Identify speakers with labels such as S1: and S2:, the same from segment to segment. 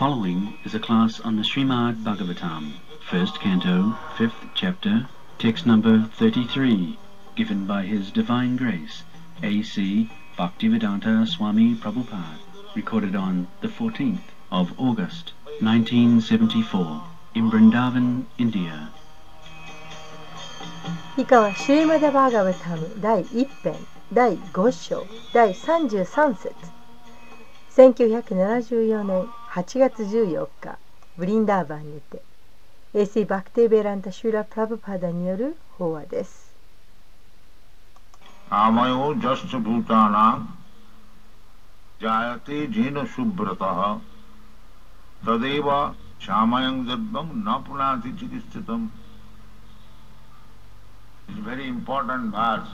S1: following is a class on the Srimad Bhagavatam, first canto, fifth chapter, text number 33, given by His Divine Grace, A.C. Bhaktivedanta Swami Prabhupada, recorded on the 14th of August, 1974, in Vrindavan, India.
S2: 以下はシューマダバーガバタム第1編第5章第33節1974年 8月14日ブリンダーバンにて AC バクテーベランタシューラ・プラブパダによる法話です
S3: आमयो जश्च भूतानां जायते जेन सुब्रतः तदेव क्षामयं दिव्यं न पुनाति चिकित्सितम् It's a very important verse.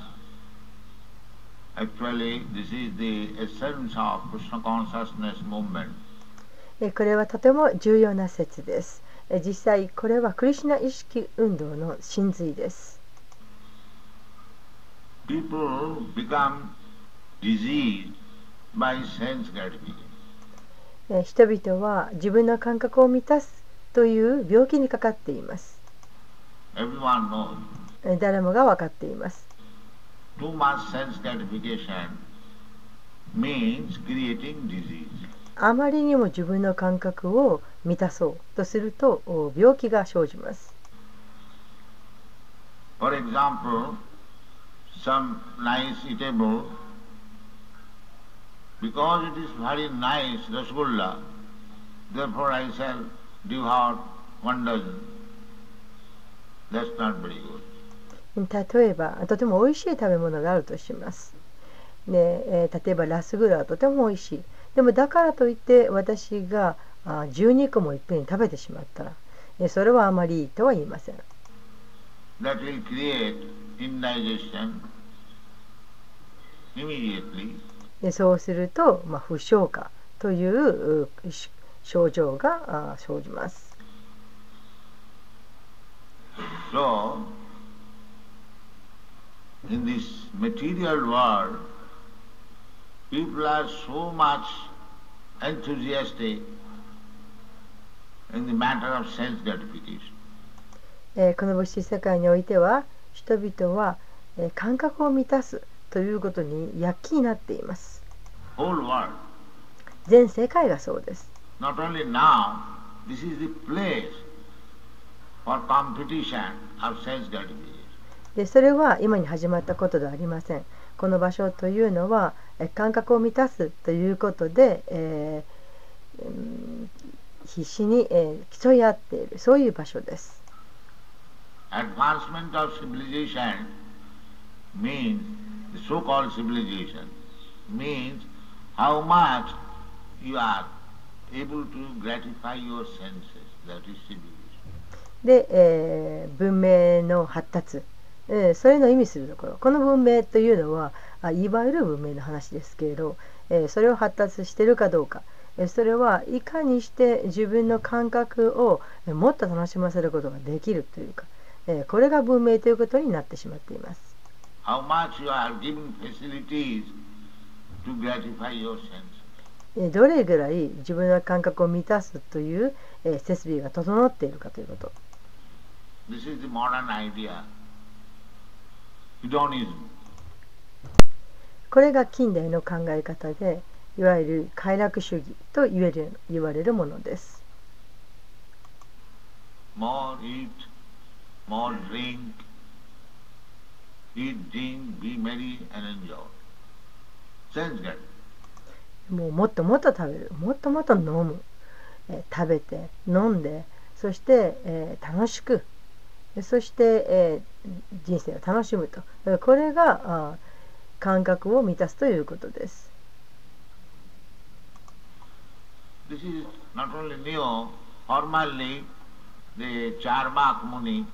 S3: Actually, this is the essence of Krishna consciousness movement.
S2: これはとても重要な説です。実際これはクリシナ意識運動の真髄です。人々は自分の感覚を満たすという病気にかかっています。誰もが分かっています。
S3: Too much sense means creating disease.
S2: あまりにも自分の感覚を満たそうとするとお病気が生じます
S3: For example, some nice eatable, because it is very nice rasgulla, therefore I shall devour one dozen. That's not very good.
S2: 例えばとても美味しい食べ物があるとします、ねえー例えばラスグラはとても美味しいでもだからといって私があ12個もいっぺんに食べてしまったらえそれはあまりいいとは言いません
S3: That will create indigestion immediately.
S2: でそうすると、まあ、不消化という症状があ生じます
S3: So, in this material world, people are so much enthusiasm.
S2: え、この物質世界においては人々は、え、感覚を満たすということに躍起になっています。全世界がそうです。でそれは今に始まったことではありません。この場所というのは、ん感覚を満たすということで、えー、必死に、えー、競い合っているそういう場所です。で、えー、文明の発達、えー、それの意味するところ。この文明というのは、あいわゆる文明の話ですけれど、えーそれを発達しているかどうか、えーそれはいかにして自分の感覚をえーもっと楽しませることができるというか、えーこれが文明ということになってしまっています。
S3: How much you are giving facilities to gratify your
S2: ーどれぐらい自分の感覚を満たすという、えー設備が整っているかということ。
S3: This is the modern idea. Hedonism.
S2: これが近代の考え方でいわゆる快楽主義と言える言われるものです。
S3: More eat, more drink, eat, drink, be merry and enjoy. Sense.
S2: もうもっともっと食べるもっともっと飲む、えー食べて飲んでそして、えー楽しくえそして、えー人生を楽しむとえーこれがあー感覚を満たすということです。
S3: This is not only new, formerly the Charmak Muni,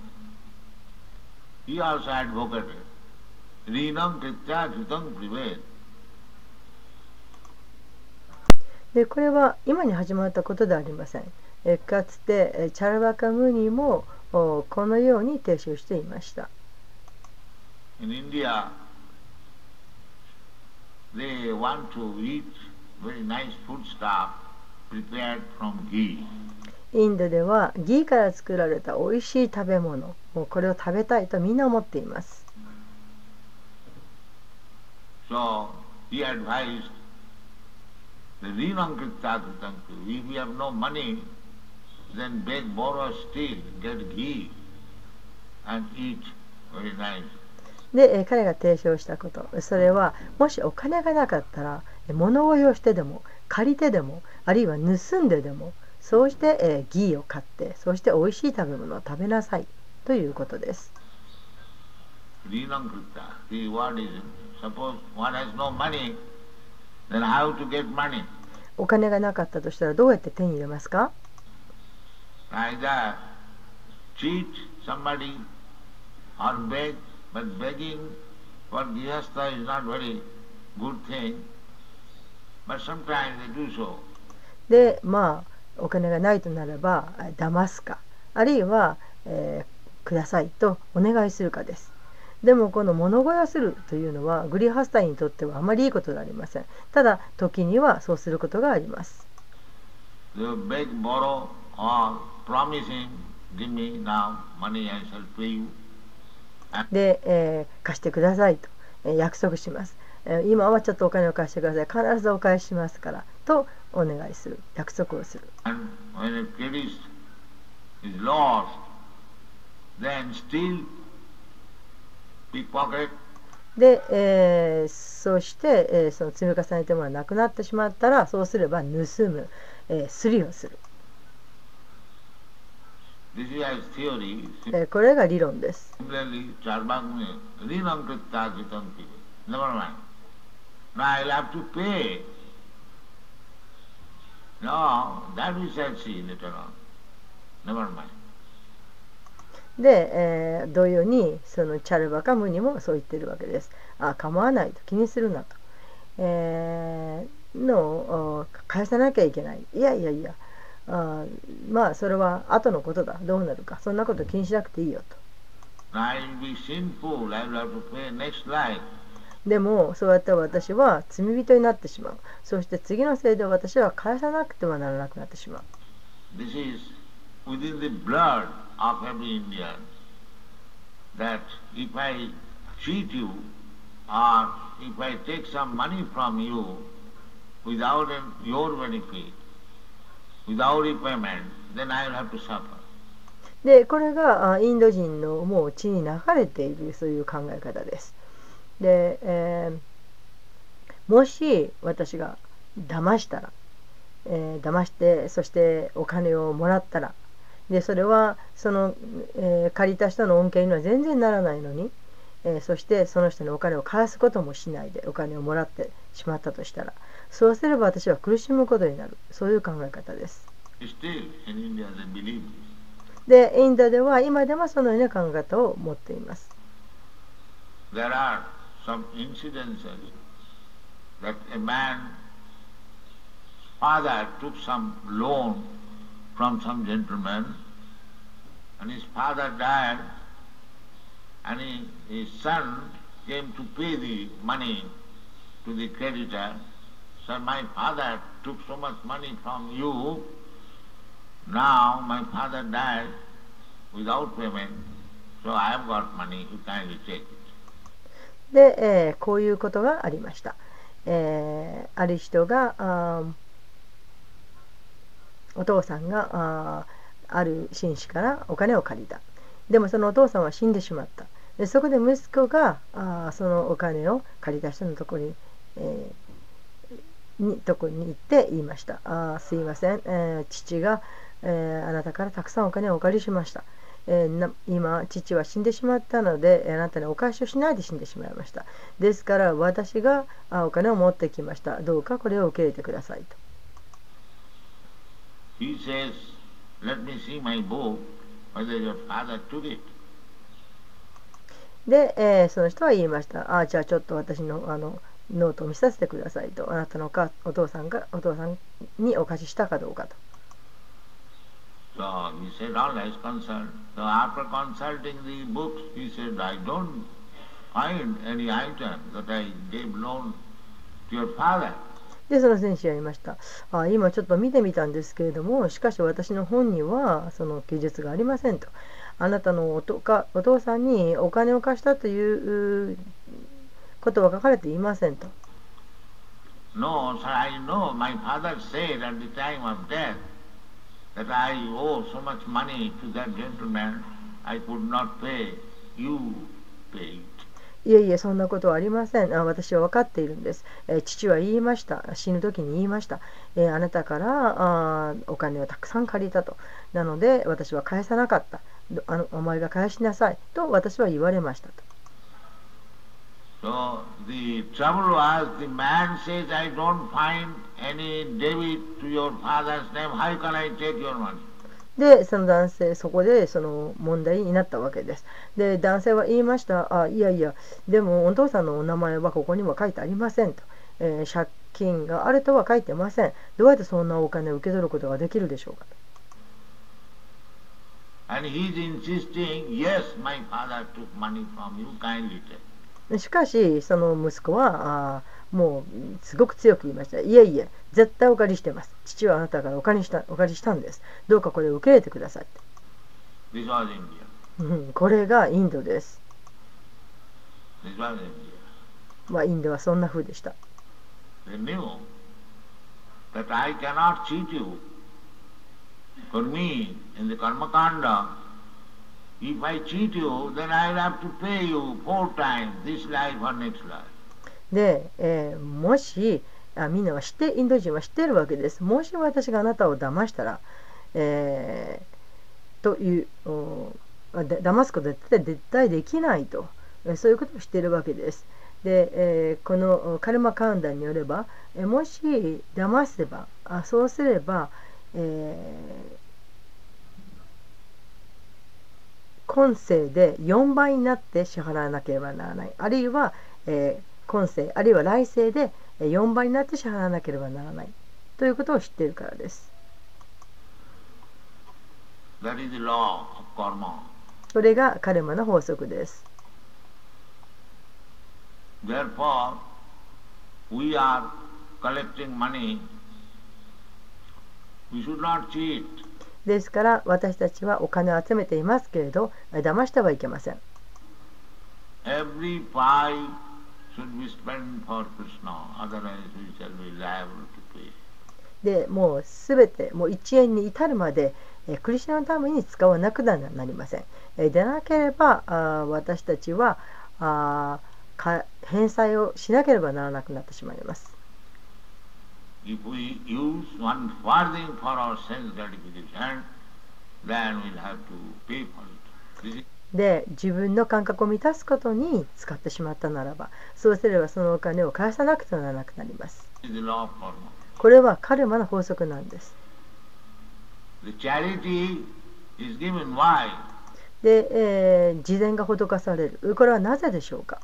S3: he also advocated Rinam Kritya Kritam Privet.
S2: でこれは今に始まったことではありません。えーかつてえーチャルバカムニもおこのように提唱していました。
S3: In India, they want to eat very nice food stuff prepared from ghee.
S2: インドではギーから作られた美味しい食べ物もうこれを食べたいとみんな思っています
S3: So he advised the Rinankritta if you have no money, then beg, borrow, steal, get ghee and eat very nice.
S2: で、えー彼が提唱したこと。それはもしお金がなかったらえー物をしてでも借りてでもあるいは盗んででもそうして、えーギーを買ってそして美味しい食べ物を食べなさい。ということです。お金がなかったとしたらどうやって手に入れますか？で、まあ、お金がないとなれば、騙すか、あるいは、えー、くださいとお願いするかです。でも、この物小屋するというのは、グリハスタイにとってはあまりいいことではありません。ただ、時にはそうすることがあります。で、えー貸してくださいと、えー約束します、えー今はちょっとお金を貸してください。必ずお返ししますからとお願いする。約束をする。で、えーそして、えーその積み重ねたものがなくなってしまったらそうすれば盗む、えー、すりをする、
S3: this is his theory.
S2: えーこれが理論です。で、えー、同様にそのチャルバカムにもそう言ってるわけです。ああ構わないと気にするなと。えー、のを返さなきゃいけない。いやいやいや。あまあそれは後のことだ。どうなるか。そんなこと気にしなくていいよと。
S3: I.
S2: でもそうやって私は罪人になってしまう。そして次のせいで私は返さなくてはならなくなってしまうでこれがインド人のもう血に流れているそういう考え方です。で、えーもし私が騙したら、えー騙してそしてお金をもらったらでそれはその、えー借りた人の恩恵には全然ならないのに、えーそしてその人にお金を返すこともしないでお金をもらってしまったとしたらそうすれば私は苦しむことになるそういう考え方です。でインドでは今でもそのような考え方を持っています。
S3: Said, my father took so much money from you. Now my father died without payment. So I have got money. You kindly take it.
S2: で、えーこういうことがありました。えーある人があお父さんがあある紳士からお金を借りた。でもそのお父さんは死んでしまった。でそこで息子があそのお金を借りた人のところに,、えーにとこに行って言いました。あーすいません、えー父が、えーあなたからたくさんお金をお借りしました。えーな今父は死んでしまったのであなたにお返しをしないで死んでしまいましたですから私があお金を持ってきましたどうかこれを受け入れてくださいと
S3: He says, let me see my book, whether your father took it.
S2: で、えーその人は言いましたあじゃあちょっと私のあのノートを見させてくださいとあなたのかお父さんがお父さんにお貸ししたかどうかと
S3: So he said, all right, consult. So after consulting the books, he said, I don't find any item that I gave loan to your father.
S2: でその戦士は言いましたあ今ちょっと見てみたんですけれどもしかし私の本にはその記述がありませんとあなたのおとかお父さんにお金を貸したということは書かれていませんと。
S3: No, sir, I know. My father said at the time of death that I owe so much money to that gentleman, I could not pay. You pay it.
S2: いえいえそんなことはありません。あ私は分かっているんです、えー父は言いました。死ぬ時に言いました、えーあなたからあーお金をたくさん借りたと。なので私は返さなかった。どあのお前が返しなさいと私は言われましたと
S3: So the trouble was the man says, I don't find any debit to your father's name. How can I take your money?
S2: でその男性そこでその問題になったわけですで男性は言いましたあいやいやでもお父さんのお名前はここには書いてありませんと、えー借金があるとは書いてませんどうやってそんなお金を受け取ることができるでしょうか
S3: And he's insisting, yes, my father took money from you, kindly take.
S2: しかしその息子はもうすごく強く言いました。いえいえ絶対お借りしてます。父はあなたからお借りしたお借りしたんです。どうかこれを受け入れてください。これがインドです.まあインドはそんな風でした
S3: if I cheat you, then I'll have to pay you four times, this life or next life.
S2: で、えーもしあみんなは知ってインド人は知ってるわけです。もし私があなたを騙したら、えーというおあだ騙すことは絶対絶対できないと。えそういうことを知っているわけです。で、えーこのカルマカウンダによれば、えもし騙せばあそうすれば、え今世で4倍になって支払わなければならないあるいは、えー今世あるいは来世でえー4倍になって支払わなければならないということを知っているからです。それがカルマの法則です。
S3: Therefore, we are collecting money. We should not cheat.
S2: ですから私たちはお金を集めていますけれどえー騙してはいけません。
S3: Every pie should be spent for Krishna, otherwise we shall be liable to pay.
S2: でもうすべてもう1円に至るまでえークリシナのために使わなくななりません。えーでなければ私たちは返済をしなければならなくなってしまいます。
S3: If we use one farthing for our sense gratification, then we'll have to pay for it.
S2: で自分の感覚を満たすことに使ってしまったならばそうすればそのお金を返さなくてはならなくなります。これはカルマの法則なんです。
S3: The charity is given why?
S2: で、えー、事前が施される。これはなぜでしょうか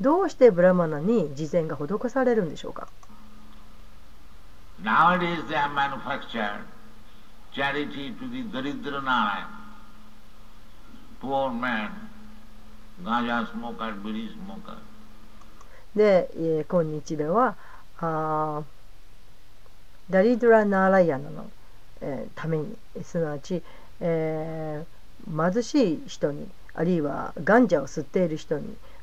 S2: どうしてブラマナに事前が施されるんでしょうか？で今日ではあダリドラ・ナーライアの、え、ためにすなわち、えー、貧しい人にあるいはガンジャを吸っている人に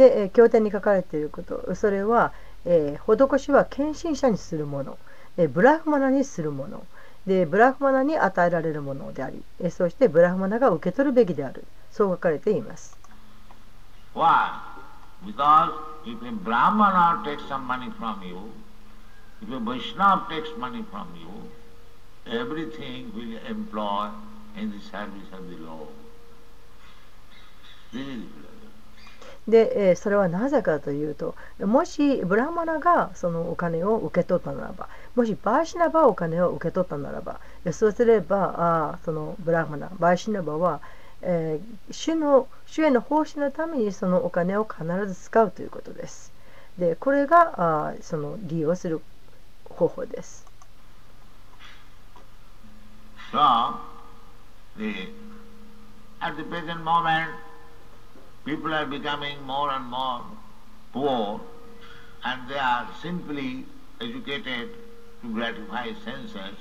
S2: で、えー、経典に書かれていること。それは、えー、施しは献身者にするもの、えー、ブラフマナにするもの。でブラフマナに与えられるものであり、えー、そしてブラフマナが受け取るべきである。そう書かれています。で、えーそれはなぜかというともしブラマナがそのお金を受け取ったならばもしバーシナバはお金を受け取ったならばそうすればあそのブラマナバーシナバは、えー主の主への奉仕のためにそのお金を必ず使うということです。でこれがあその利用する方法です。
S3: So, the, at the present moment, people are becoming more and more poor and they are simply educated to gratify senses.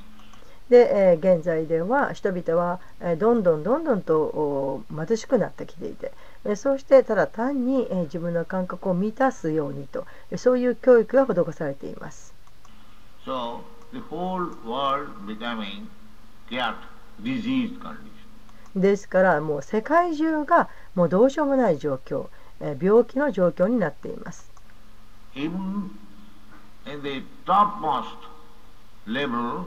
S2: で、えー現在では人々は、えーどんどんどんどんとお貧しくなってきていて、えーそうしてただ単に、えー自分の感覚を満たすようにと、えーそういう教育が施されています。
S3: So, the whole world becoming chaotic, diseased condition.
S2: ですからもう世界中がもうどうしようもない状況、えー病気の状況になっています。
S3: Even in the topmost level,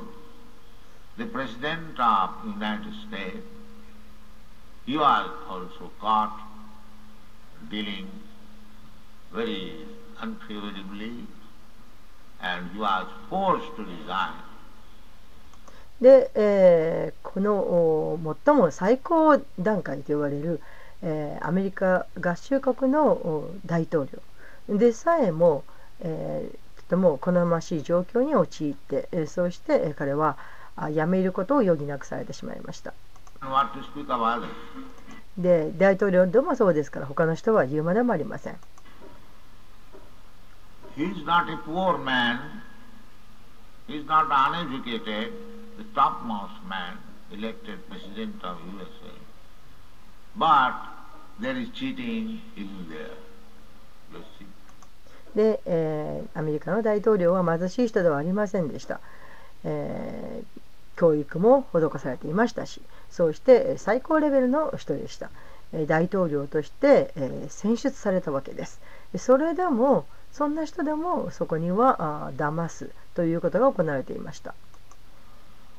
S3: the President of United States, he was also caught dealing very unfavorably and he was forced to resign.
S2: で、えーこのお最も最高段階と言われる、えーアメリカ合衆国のお大統領でさえも、えーとても好ましい状況に陥って、えーそうして、えー彼はあ辞めることを余儀なくされてしまいました。で大統領でもそうですから他の人は言うまでもありません。
S3: He is not a poor man, he is not uneducated, the topmost man elected president of USA. But there is cheating even there. You see.
S2: で、えーアメリカの大統領は貧しい人ではありませんでした、えー教育も施されていましたしそうして最高レベルの人でした、えー大統領として、えー選出されたわけですそれでもそんな人でもそこにはあ騙すということが行われていました
S3: And what to speak of others?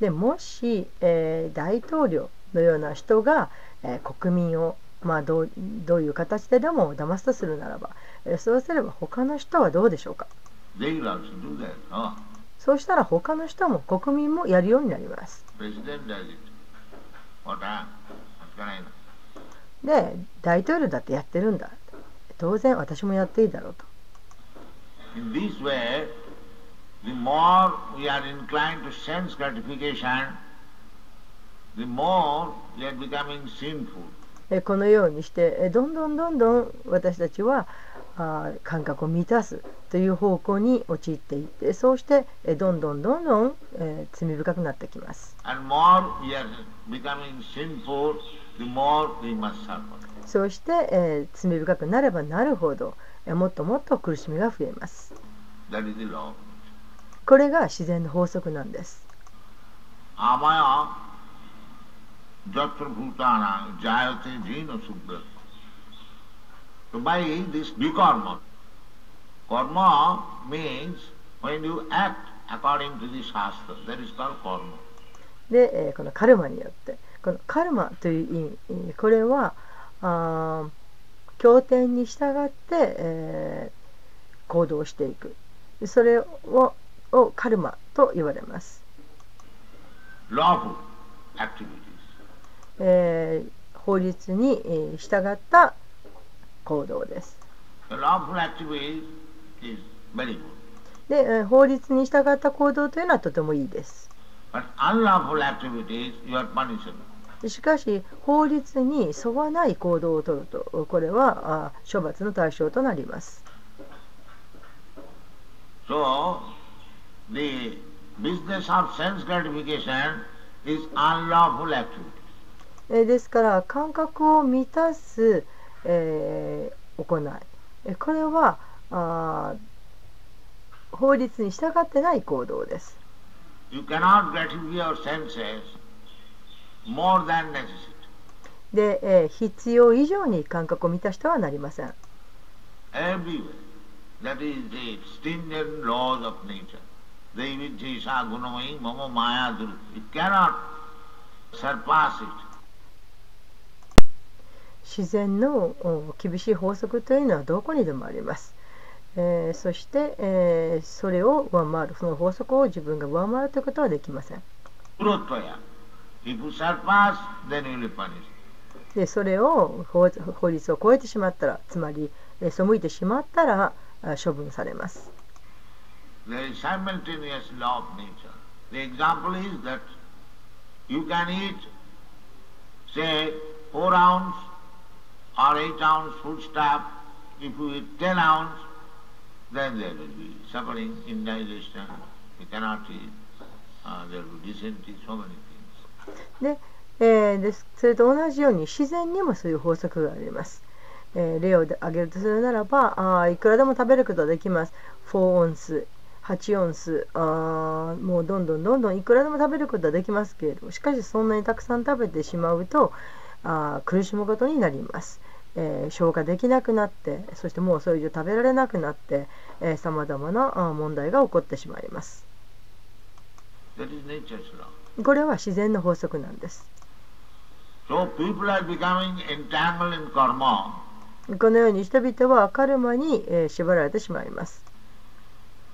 S2: でもし、えー大統領のような人が、えー国民を、まあ、どうどういう形ででも騙すとするならば、えーそうすれば他の人はどうでしょうか
S3: ？They will also do that. Oh,
S2: そうしたら他の人も国民もやるようになります。で大統領だってやってるんだ当然私もやっていいだろうと。
S3: the more we are inclined to sense gratification, the more we are becoming sinful.
S2: このようにして、どんどんどんどん私たちは感覚を満たすという方向に陥っていって、そうしてどんどんどんどん罪深くなってきます。そうして罪深くなればなるほど、もっともっと苦しみが増えます。これが自然の法則なんです。で、このカルマによって、このカルマという意味、これは、あ経典に従って、えー、行動していく。それををカルマと言われます。えー、法律に従った行動です。で、えー、法律に従った行動というのはとてもいいです。しかし、法律に沿わない行動をとると、これは処罰の対象となります。
S3: The business of sense gratification is unlawful activity.
S2: えーですから感覚を満たす、えー、行いこれはあ法律に従ってない行動です。
S3: You cannot gratify your senses more than necessary.
S2: で、えー、必要以上に感覚を満たしてはなりません。
S3: Everywhere. That is the stringent laws of nature. Devichesa gunamai mama maya duru. You cannot surpass it.
S2: 自然の厳しい法則というのはどこにでもあります。えー、そして、えー、それを上回るその法則を自分が上回るということはできません。でそれを法法律を超えてしまったらつまり背いてしまったら処分されます。
S3: There is simultaneous law of nature. The example is that you can eat, say, 4 ounce or 8 ounce foodstuff. If you eat 10 ounce, then there will be suffering, indigestion, you cannot eat, uh, there will be dysentery, so many things.
S2: で、えー、ですそれと同じように自然にもそういう法則があります。えー、例を挙げるとするならばあいくらでも食べることができます。4オンス、8オンスあもうどんどんどんどんいくらでも食べることができますけれどしかしそんなにたくさん食べてしまうとあ苦しむことになります。えー、消化できなくなってそしてもうそれ以上食べられなくなってさまざまな問題が起こってしまいます。これは自然の法則なんです。
S3: So、
S2: このように人々はカルマに、えー、縛られてしまいます。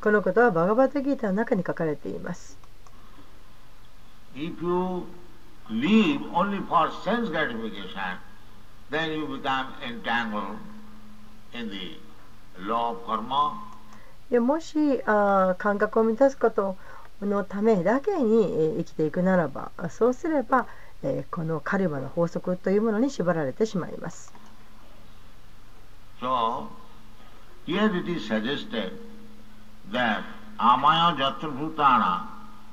S2: このことはバガバタギータの中に書かれています。
S3: If you live only for sense gratification, then you become entangled in the law of karma.
S2: もしあ感覚を満たすことのためだけに、え生きていくならばそうすれば、えこのカルマの法則というものに縛られてしまいます。
S3: So, here it is suggested that Amaya Jatrabhutana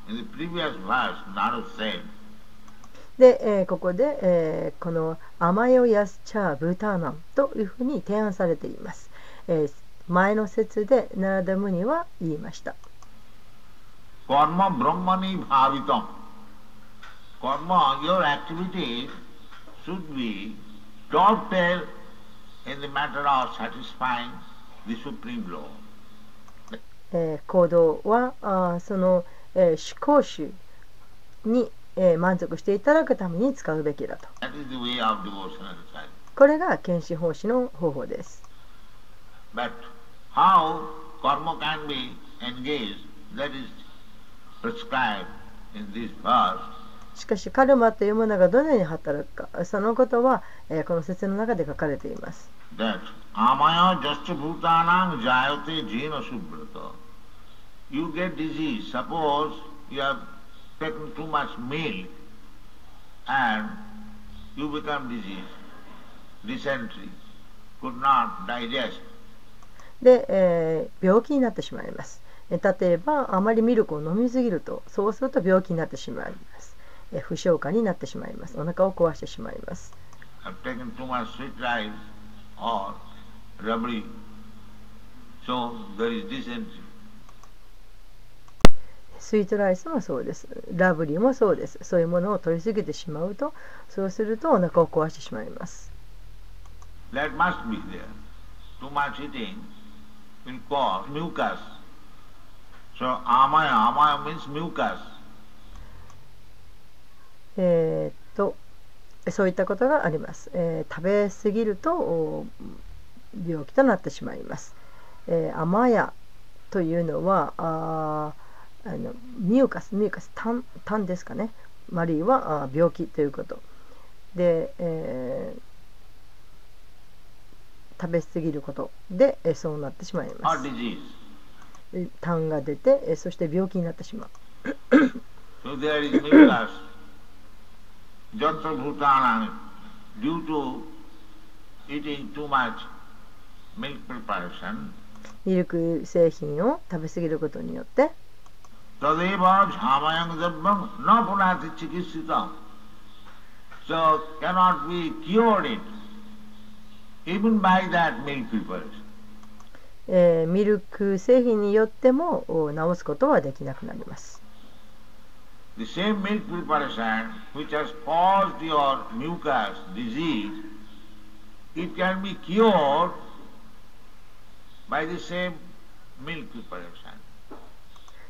S3: in the previous verse, Narad said,
S2: で、えー、ここで、えー、このアマヨヤスチャーブーターナンというふうに提案されています。えー、前の説でナラダムニは言いました。
S3: Karma Brahmani Bhavitam. Karma, your activity should be dovetail in the matter of satisfying.
S2: えー、行動はあその、えー、思考主にえー、満足していただくために使うべきだと。これが検視奉仕の方法です。しかし、カルマというものがどのように働くか、そのことは、えー、この説の中で書かれています。
S3: You get disease. Suppose you have taken too much milk and you become disease, dysentery, could not digest.
S2: で、えー、病気になってしまいます。例えば、あまりミルクを飲みすぎると、そうすると病気になってしまいます。不消化になってしまいます。お腹を壊してしまいます。スイートライスもそうです。ラブリーもそうです。そういうものを取りすぎてしまうと、そうするとお腹を壊してしまいます。
S3: So, amaya, amaya.
S2: えっと、そういったことがあります。えー、食べ過ぎると病気となってしまいます。えー、甘やというのは、ああのミューカスミューカス痰痰ですかねマリーは病気ということで、えー食べ過ぎることで、えーそうなってしまいます。痰が出て、えーそして病気になってしまう。
S3: So there is mucus, jatra bhutanam, due to eating too much milk preparation,
S2: ミルク製品を食べ過ぎることによって、
S3: तदेव झामयं द्रव्यं न पुनाति चिकित्सितम्. So cannot be cured it, even by that milk preparation.
S2: えーミルク製品によってもお治すことはできなくなります。
S3: The same milk preparation which has caused your mucus disease, it can be cured by the same milk preparation.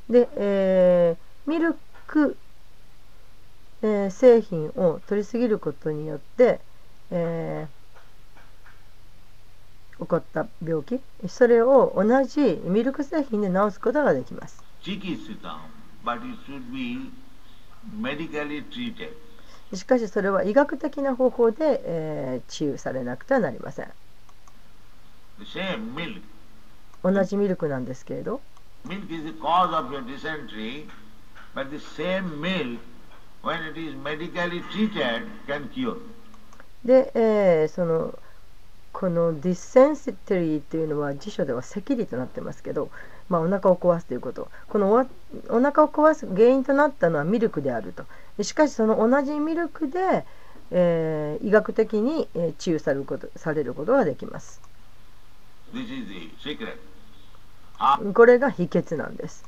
S2: で、えーミルク、えー製品を取りすぎることによって、えー起こった病気それを同じミルク製品で治すことができます。
S3: Chikisitam, but it should be.
S2: しかしそれは医学的な方法で、えー、治癒されなくてはなりません。同じミルクなんですけれど。で、えー、そのこのディセンシティというのは辞書ではセキリとなってますけど、まあ、お腹を壊すということ。このおわお腹を壊す原因となったのはミルクであると。しかしその同じミルクで、えー医学的にえー治癒されることされることができます。
S3: This is the secret. How,
S2: これが秘訣なんです。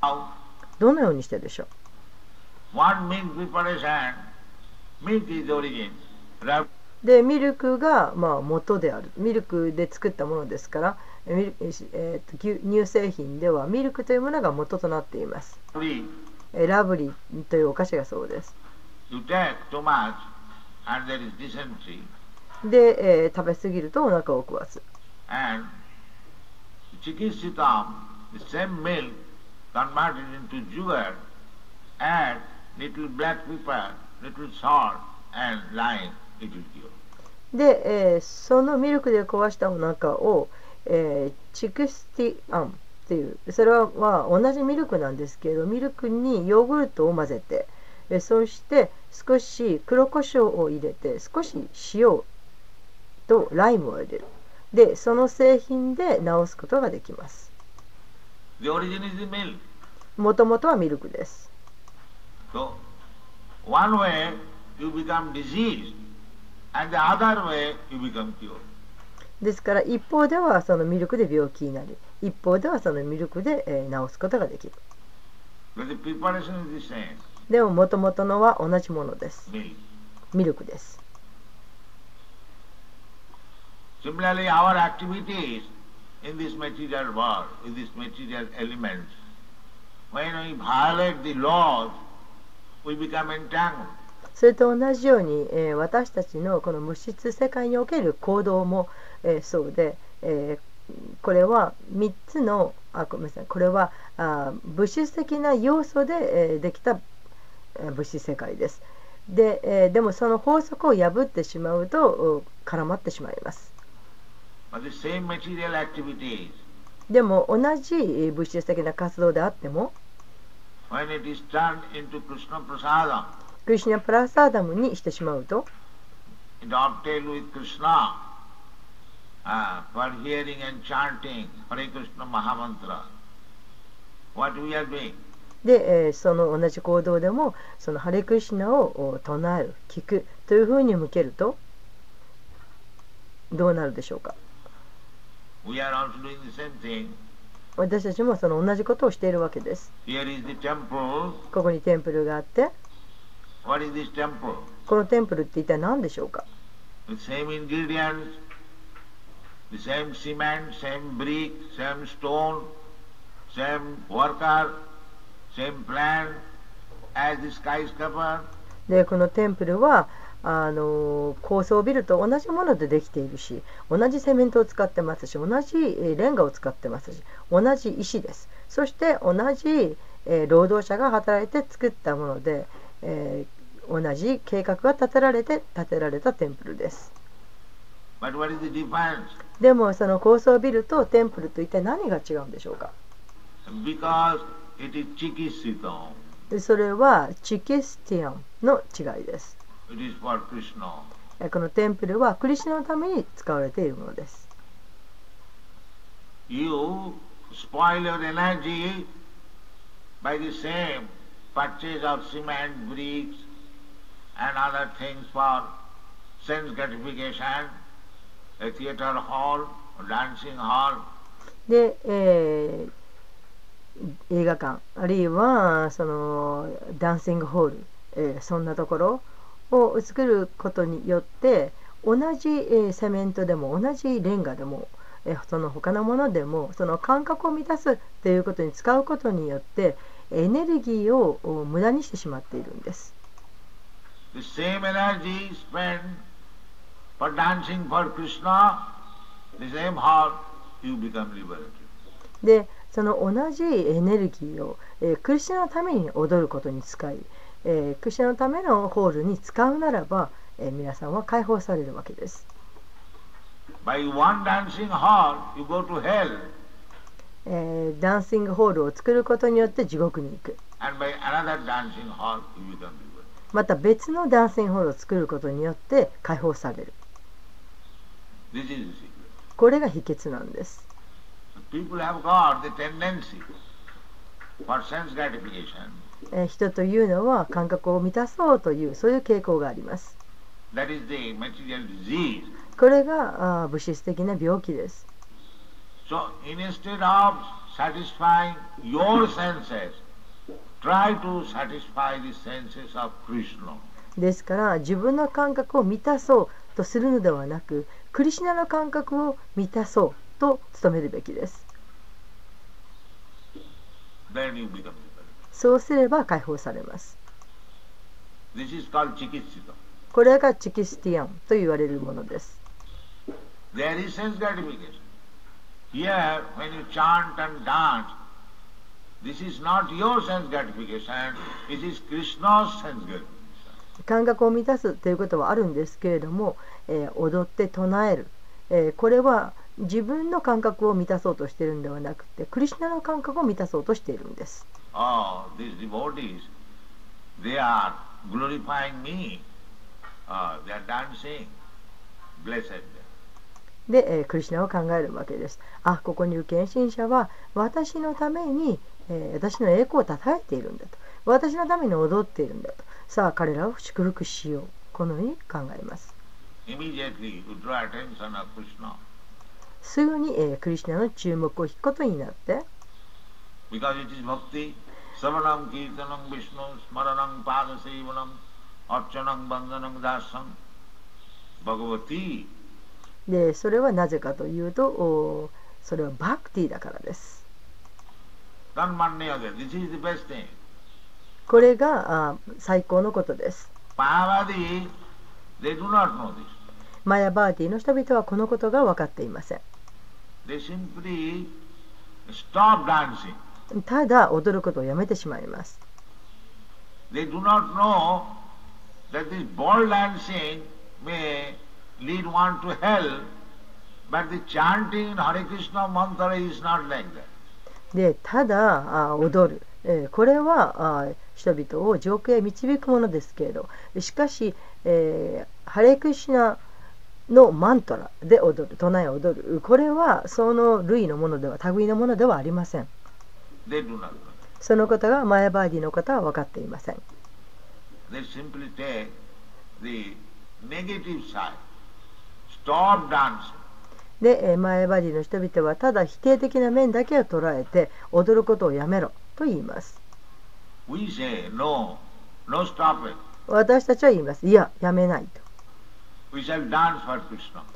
S2: どのようにしてでしょう？でミルクがまあ元である。ミルクで作ったものですからえー、と牛乳製品ではミルクというものが元となっています。ラブリーというお菓子がそうです。で、えー、食べ過ぎるとお腹を壊す。で、えー、そのミルクで壊したお腹をえーチクスティアンっていうそれは、まあ、同じミルクなんですけれどミルクにヨーグルトを混ぜて、えーそして少し黒胡椒を入れて少し塩とライムを入れるでその製品で治すことができます
S3: The origin is the milk.
S2: もともとはミルクです
S3: So, one way you become diseased, and the other way you become cured.
S2: ですから一方ではそのミルクで病気になり一方ではそのミルクで、えー治すことができる
S3: But the preparation is the same,
S2: でも元々のは同じものです.ミルクです
S3: Similarly, our activities in this material world, with these material elements, when we violate the laws, we become entangled.
S2: それと同じように、えー私たちのこの物質世界における行動も、えーそうで、えーこれは3つのあごめんなさいこれはあ物質的な要素で、えーできたえー物質世界です。で,、えーでもその法則を破ってしまうとお絡まってしまいます。でも同じえー物質的な活動であってもクリシュナプラサーダムにしてしまうと
S3: dovetail with Krishna, uh, for hearing and chanting Hare Krishna Mahamantra, what we are doing?
S2: で、えーその同じ行動でもそのハレクリシュナをお唱える聞くというふうに向けるとどうなるでしょうか
S3: We are also doing the same thing.
S2: 私たちもその同じことをしているわけです
S3: Here is the temple.
S2: ここにテンプルがあって
S3: What is this temple?
S2: このテンプルって一体何でしょうか
S3: the same cement, same brick, same stone, same worker, same plan as the skyscraper.
S2: で、このテンプルはあの高層ビルと同じものでできているし、同じセメントを使ってますし、同じレンガを使ってますし、同じ石です。そして同じ、え、労働者が働いて作ったもので、え、同じ計画が立てられて建てられたテンプルです。でもその高層ビルとテンプルと一体何が違うんでしょうか
S3: Because it is chikisitam.
S2: でそれはチキスティアンの違いです
S3: It is for Krishna.
S2: えこのテンプルはクリシュナのために使われているものです
S3: You spoil your energy by the same purchase of cement, bricks, and other things for sense gratification,
S2: で、えー映画館あるいはそのダンシングホール、えーそんなところを作ることによって同じ、えーセメントでも同じレンガでも、えーその他のものでもその感覚を満たすということに使うことによってエネルギーをお無駄にしてしまっているんです。
S3: The same energy spent for dancing for
S2: で、その同じエネルギーを、え、クリスナのために踊ることに使い、え、クリスナのためのホールに使うならば、え、皆さんは解放されるわけです。え、ダンシングホールを作ることによって地獄に行く。また別のダンシングホールを作ることによって解放される。これが秘訣なんです。人というのは感覚を満たそうというそういう傾向があります。これが物質的な病気です。ですから自分の感覚を満たそう。とするのではなくクリシュナの感覚を満たそうと努めるべきです.そうすれば解放されます.これがチキスティアンと言われるものです感覚を満たすということはあるんですけれども、えー踊って唱える、えーこれは自分の感覚を満たそうとしているんではなくてクリシュナの感覚を満たそうとしているんです
S3: Oh, these devotees, they are glorifying me. Uh, they are dancing. Blessed. them.
S2: で、えークリシュナを考えるわけですあここにいる献身者は私のために、えー私の栄光をたたえているんだと私のために踊っているんだとさあ彼らを祝福しよう。このように考えます。すぐに、えー、クリュナの注目を引くことになって。でそれはなぜかというとおそれはバクティだからです。これが最高のことです。マヤバーディの人々はこのことが分かっていません。ただ踊ることをやめてしまいます、でただあ踊る、え、これはあ人々を上空へ導くものですけれどしかし、えーハレクシナのマントラで踊る唱え踊る。これはその類のものでは類のものではありません.そのことがマヤバーディの方は分かっていません.で、えーマヤバーディの人々はただ否定的な面だけを捉えて踊ることをやめろと言います
S3: We say, no, no stop it.
S2: 私たちは言います。いや、やめないと。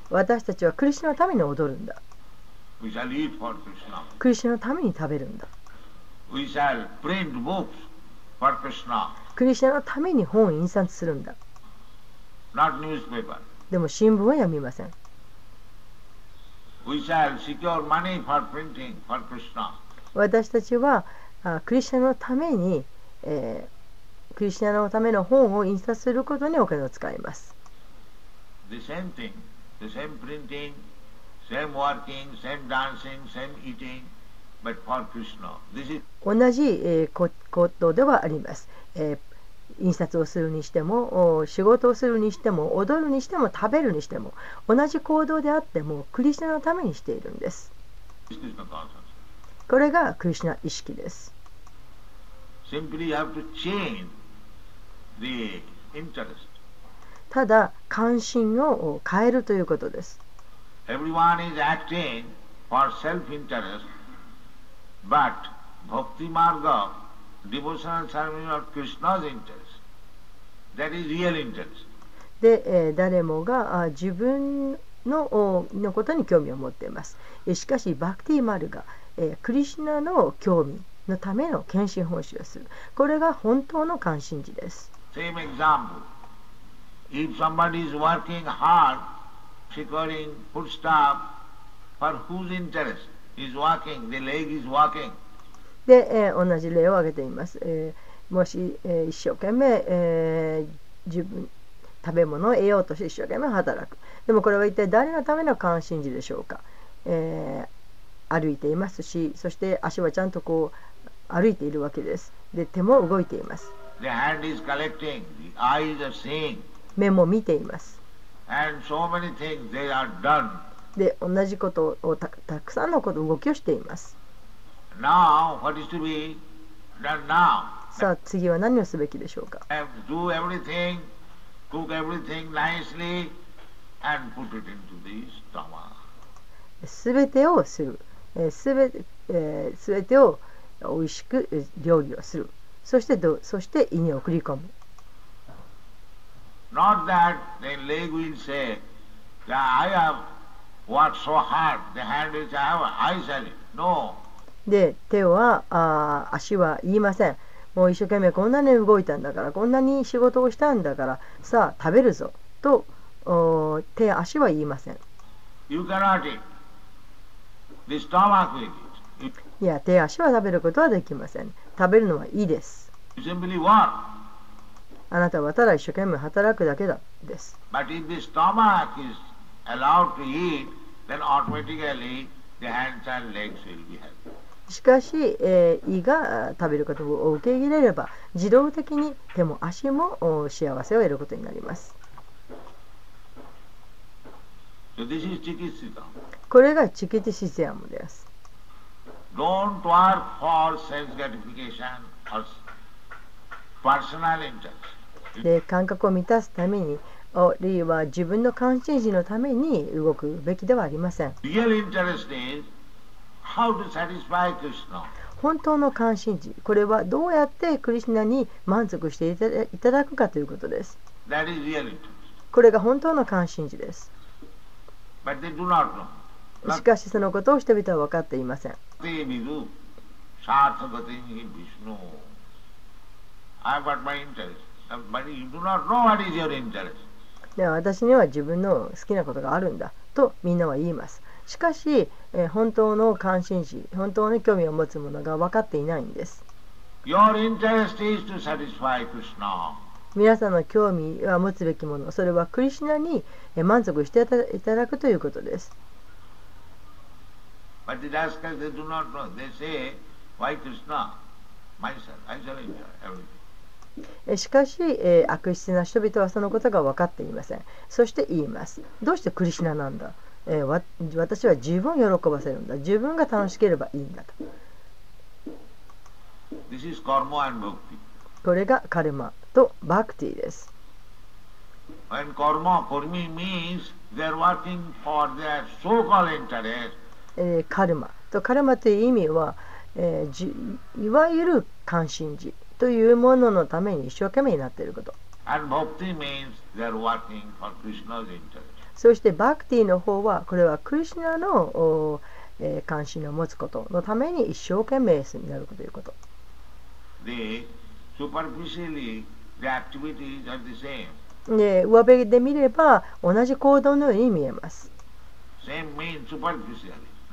S2: 私たちはクリスナのために踊るんだ。クリスナのために食べるんだ。クリスナのために本を印刷するんだ。でも新聞は読みません。私たちはクリスナのためにえークリスチャンのための本を印刷することにお金を使います。
S3: The same thing, the same printing, same working, same dancing, same eating, but for Krishna. This is
S2: 同じ、えーこことではあります、えー印刷をするにしてもお仕事をするにしても踊るにしても食べるにしても同じ行動であってもクリスチャンのためにしているんです.これがクリスナ意識です
S3: Simply you have to change the interest.
S2: ただ関心を変えるということです
S3: Everyone is acting for self-interest, but Bhakti Marga, devotional service of Krishna's interest, that is real interest.
S2: で、えー誰もがあ自分のおのことに興味を持っていますえしかしバクティマルが、えークリシナの興味のための献身奉仕をする。これが本当の関心事です。
S3: Same example. If somebody is working hard, securing foodstuff, for whose interest is working, the leg is working.
S2: で、えー同じ例を挙げています、えーもし、えー一生懸命、えー自分食べ物を得ようとして一生懸命働く。でもこれは一体誰のための関心事でしょうか、えー歩いていますしそして足はちゃんとこう歩いているわけですで手も動いています
S3: The hand is collecting, the eyes are seeing,
S2: 目も見ています
S3: and so many things they are done.
S2: で同じことをたたくさんのこと動きをしています
S3: Now, what is to be done now?
S2: さあ次は何をすべきでしょうか
S3: do everything, cook everything nicely, and put it into the stomach.
S2: すべてをするすべて,、えー、全てを美味しくえー料理をするそしてどうそして胃に送り込む
S3: Not that the leg will say, that I have worked so hard, the hand say, I have I shall it. No.
S2: で手はあー足は言いませんもう一生懸命こんなに動いたんだからこんなに仕事をしたんだからさあ食べるぞとおー手足は言いません
S3: You cannot eat. The stomach will eat.
S2: いや手足は食べることはできません。食べるのはいいです。あなたはただ一生懸命働くだけだです。しかし、えー、胃が食べることを受け入れれば、自動的に手も足も幸せを得ることになります。これがチキティシゼアムです。
S3: don't work
S2: で感覚を満たすためにあるいは自分の関心事のために動くべきではありません。本当の関心事これはどうやってクリュナに満足していただくかということです。これが本当の関心事です。しかしそのことを人々は分かっていません。
S3: Te vidu sarthagati Vishnu. I have got my interest. But you do not know what is your interest.
S2: で私には自分の好きなことがあるんだとみんなは言いますしかし、えー本当の関心事本当に興味を持つものが分かっていないんです
S3: Your interest is to satisfy Krishna.
S2: 皆さんの興味は持つべきものそれはクリシナにえー満足していただくということです
S3: But the rascals, they do not know. They say, why Krishna? Myself, I shall everything.
S2: えしかし、えー悪質な人々はそのことが分かっていませんそして言いますどうしてクリシナなんだ、えーわ私は自分を喜ばせるんだ自分が楽しければいいんだと
S3: This is karma and bhakti.
S2: これがカルマとバクティです
S3: When karma, karmi means they are working for their so-called interest.
S2: えー、カルマ。とカルマという意味は、えー、じいわゆる関心事というもののために一生懸命になっていること。そしてバクティの方はこれはクリシナの、えー、関心を持つことのために一生懸命になるということ。上辺で,見れば同じ行動のように見えます。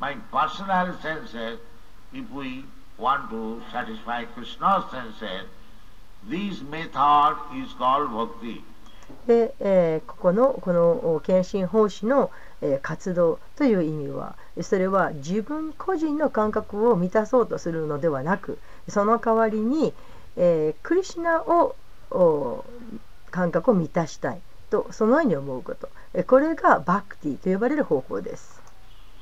S3: my personal senses, if we want to satisfy Krishna's senses, this method is called bhakti.
S2: で、えーここのこの献身奉仕の、えー活動という意味はそれは自分個人の感覚を満たそうとするのではなくその代わりに、えークリシナを感覚を満たしたいとそのように思うことえーこれがバクティと呼ばれる方法です。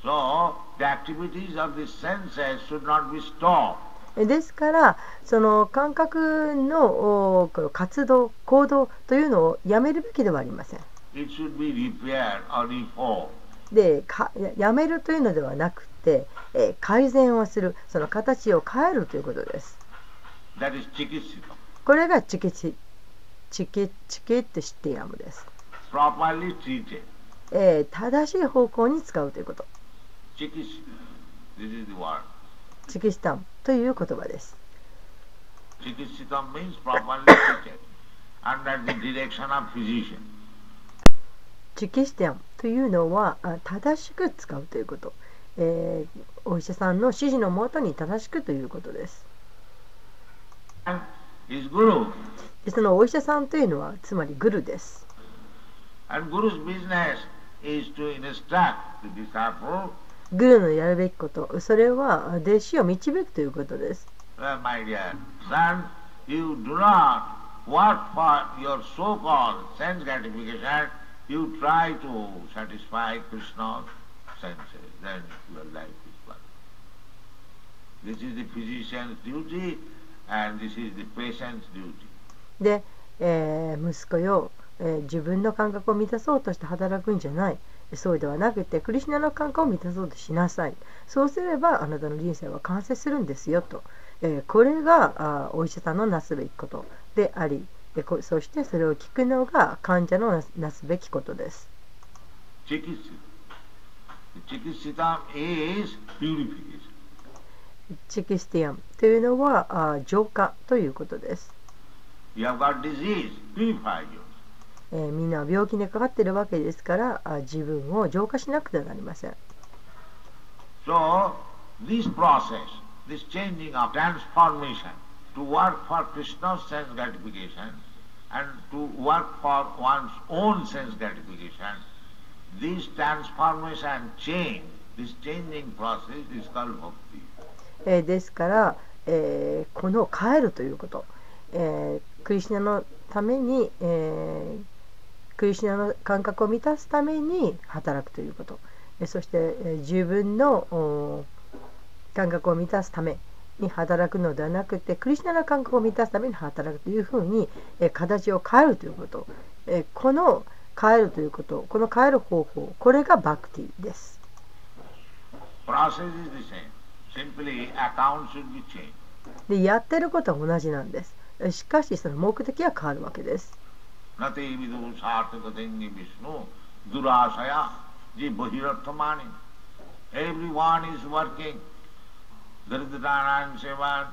S3: So, the activities of the senses should not be stopped.
S2: えですからその感覚の活動行動というのをやめるべきではありません。でかややめるというのではなくて、えー改善をするその形を変えるということです。これがチキチチキチキってシティアムです.えー正しい方向に使うということ。チキシタンという言葉です。チキシタンというのは正しく使うということ。えー、お医者さんの指示のもとに正しくということです。でそのお医者さんというのはつまりグルです。グルのやるべきこと。それは弟子を導くということです。で、えー、息子よ、えー、自分の感覚を満たそうとして働くんじゃない。そうではなくてクリシュナの感覚を満たそうとしなさいそうすればあなたの人生は完成するんですよと、えーこれがあお医者さんのなすべきことでありでこそしてそれを聞くのが患者のなすべきことです
S3: chikitsita is purification.
S2: チキスティアンというのはあ浄化ということです、
S3: You have got disease, purify you.
S2: えーみんなは病気にかかっているわけですからあ自分を浄化しなくてはなりません
S3: So, this process, this changing of transformation to work for Krishna's sense gratification and to work for one's own sense gratification, this transformation change, this changing process is called bhakti.
S2: えーですから、えーこの変えるということ、えークリシュナのために、えークリシュナの感覚を満たすために働くということ、えーそして、えー自分のお感覚を満たすために働くのではなくてクリシュナの感覚を満たすために働くというふうに、えー形を変えるということ、えーこの変えるということこの変える方法これがバクティです。でやってることは同じなんです。しかしその目的は変わるわけです。
S3: नते विदु सार्थकतेंगे विष्णु दुराशया जी बहिरर्थमानी everyone is working Daridranayana seva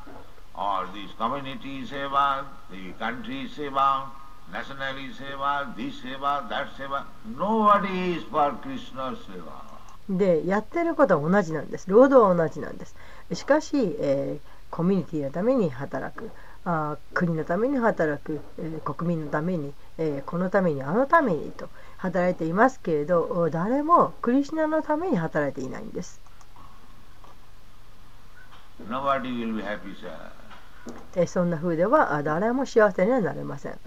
S3: or this community seva, the country seva, nationally seva, this seva, that seva. Nobody is for Krishna's seva.
S2: でやってることは同じなんです労働は同じなんですしかし、えーコミュニティのために働く あー国のために働く、えー国民のために、えーこのためにあのためにと働いていますけれどお誰もクリシュナのために働いていないんです
S3: Nobody will be happy, sir.
S2: えーそんな風ではあ誰も幸せにはなれません.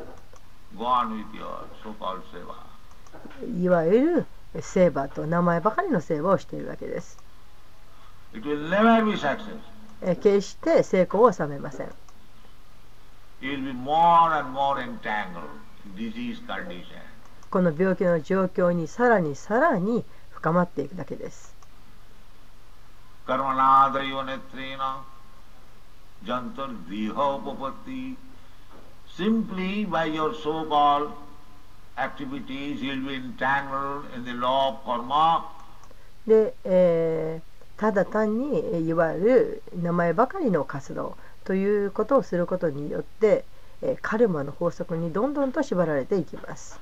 S2: いわゆるセーバーと名前ばかりのセーバーをしているわけです.えー決して成功を収めませんこの病気の状況にさらにさらに深まっていくだけです。で、えー、ただ単にいわゆる名前ばかりの活動。ということをすることによって、えーカルマの法則にどんどんと縛られていきます。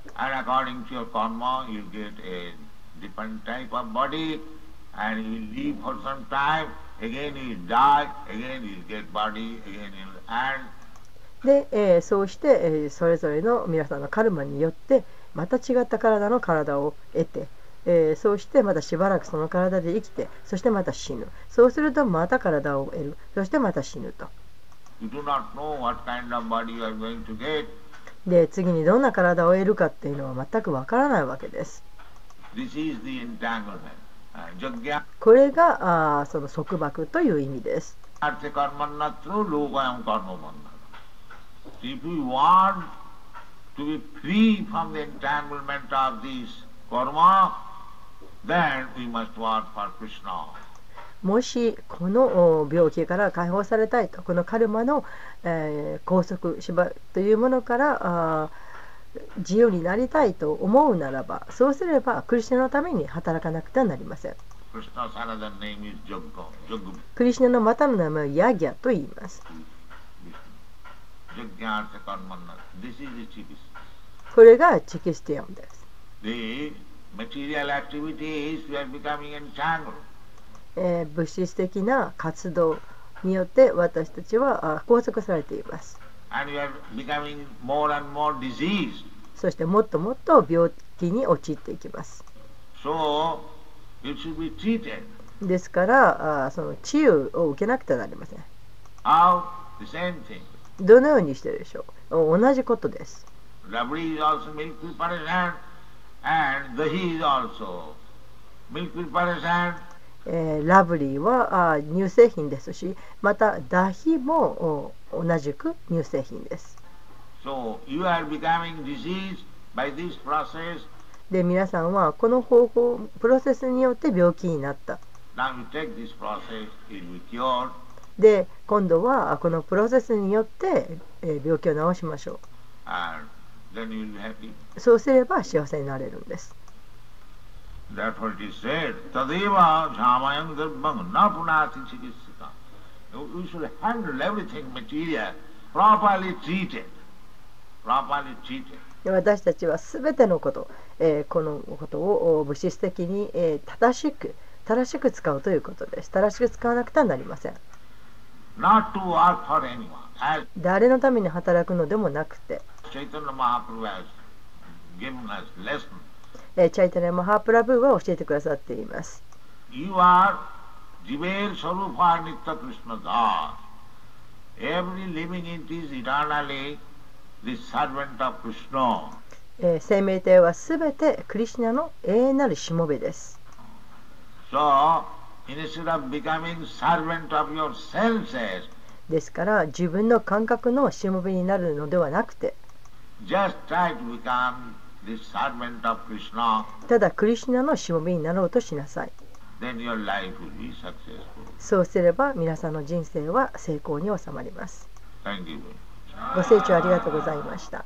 S3: And live for some time, again die, again get body, again and
S2: で、えーそうして、えーそれぞれの皆さんのカルマによってまた違った体の体を得て、えーそうしてまたしばらくその体で生きてそしてまた死ぬ。そうするとまた体を得る。そしてまた死ぬとで次にどんな体を得るかっていうのは全くわからないわけです。これがあその束縛という意味です。もしこの病気から解放されたいとこのカルマの、えー、拘束縛というものから自由になりたいと思うならばそうすればクリスナのために働かなくてはなりません。クリスナのまたの名前はヤギャと言います。これがチキスティアムです。えー、物質的な活動によって私たちは拘束されています。そしてもっともっと病気に陥っていきます。ですから、あその治癒を受けなくてはなりません。どのようにしてるでしょう？同じことです。
S3: And the
S2: えー、ラブリーはあー乳製品ですしまたダヒも同じく乳製品です。で皆さんはこの方法プロセスによって病気になった。で今度はこのプロセスによって、えー、病気を治しましょう。そうすれば幸せになれるんです。
S3: Therefore it is said, Tadeva jhamayam darbang na punati chikitsika. We should handle everything material properly treated. Properly treated.
S2: で私たちはすべてのこと、えーこのことをお物質的に、えー正しく、正しく使うということです。正しく使わなくてはなりません。
S3: Not to work for anyone.
S2: 誰のために働くのでもなくて、
S3: Chaitanya Mahaprabhu has given us lesson.
S2: チャイタネモハープラブーは教えてくださっています。生命体はすべてクリシナの永遠なるしもべです。ですから自分の感覚のしもべになるのではなくて、ただクリシナのしもべになろうとしなさい。そうすれば皆さんの人生は成功に収まります。ご清聴ありがとうございました。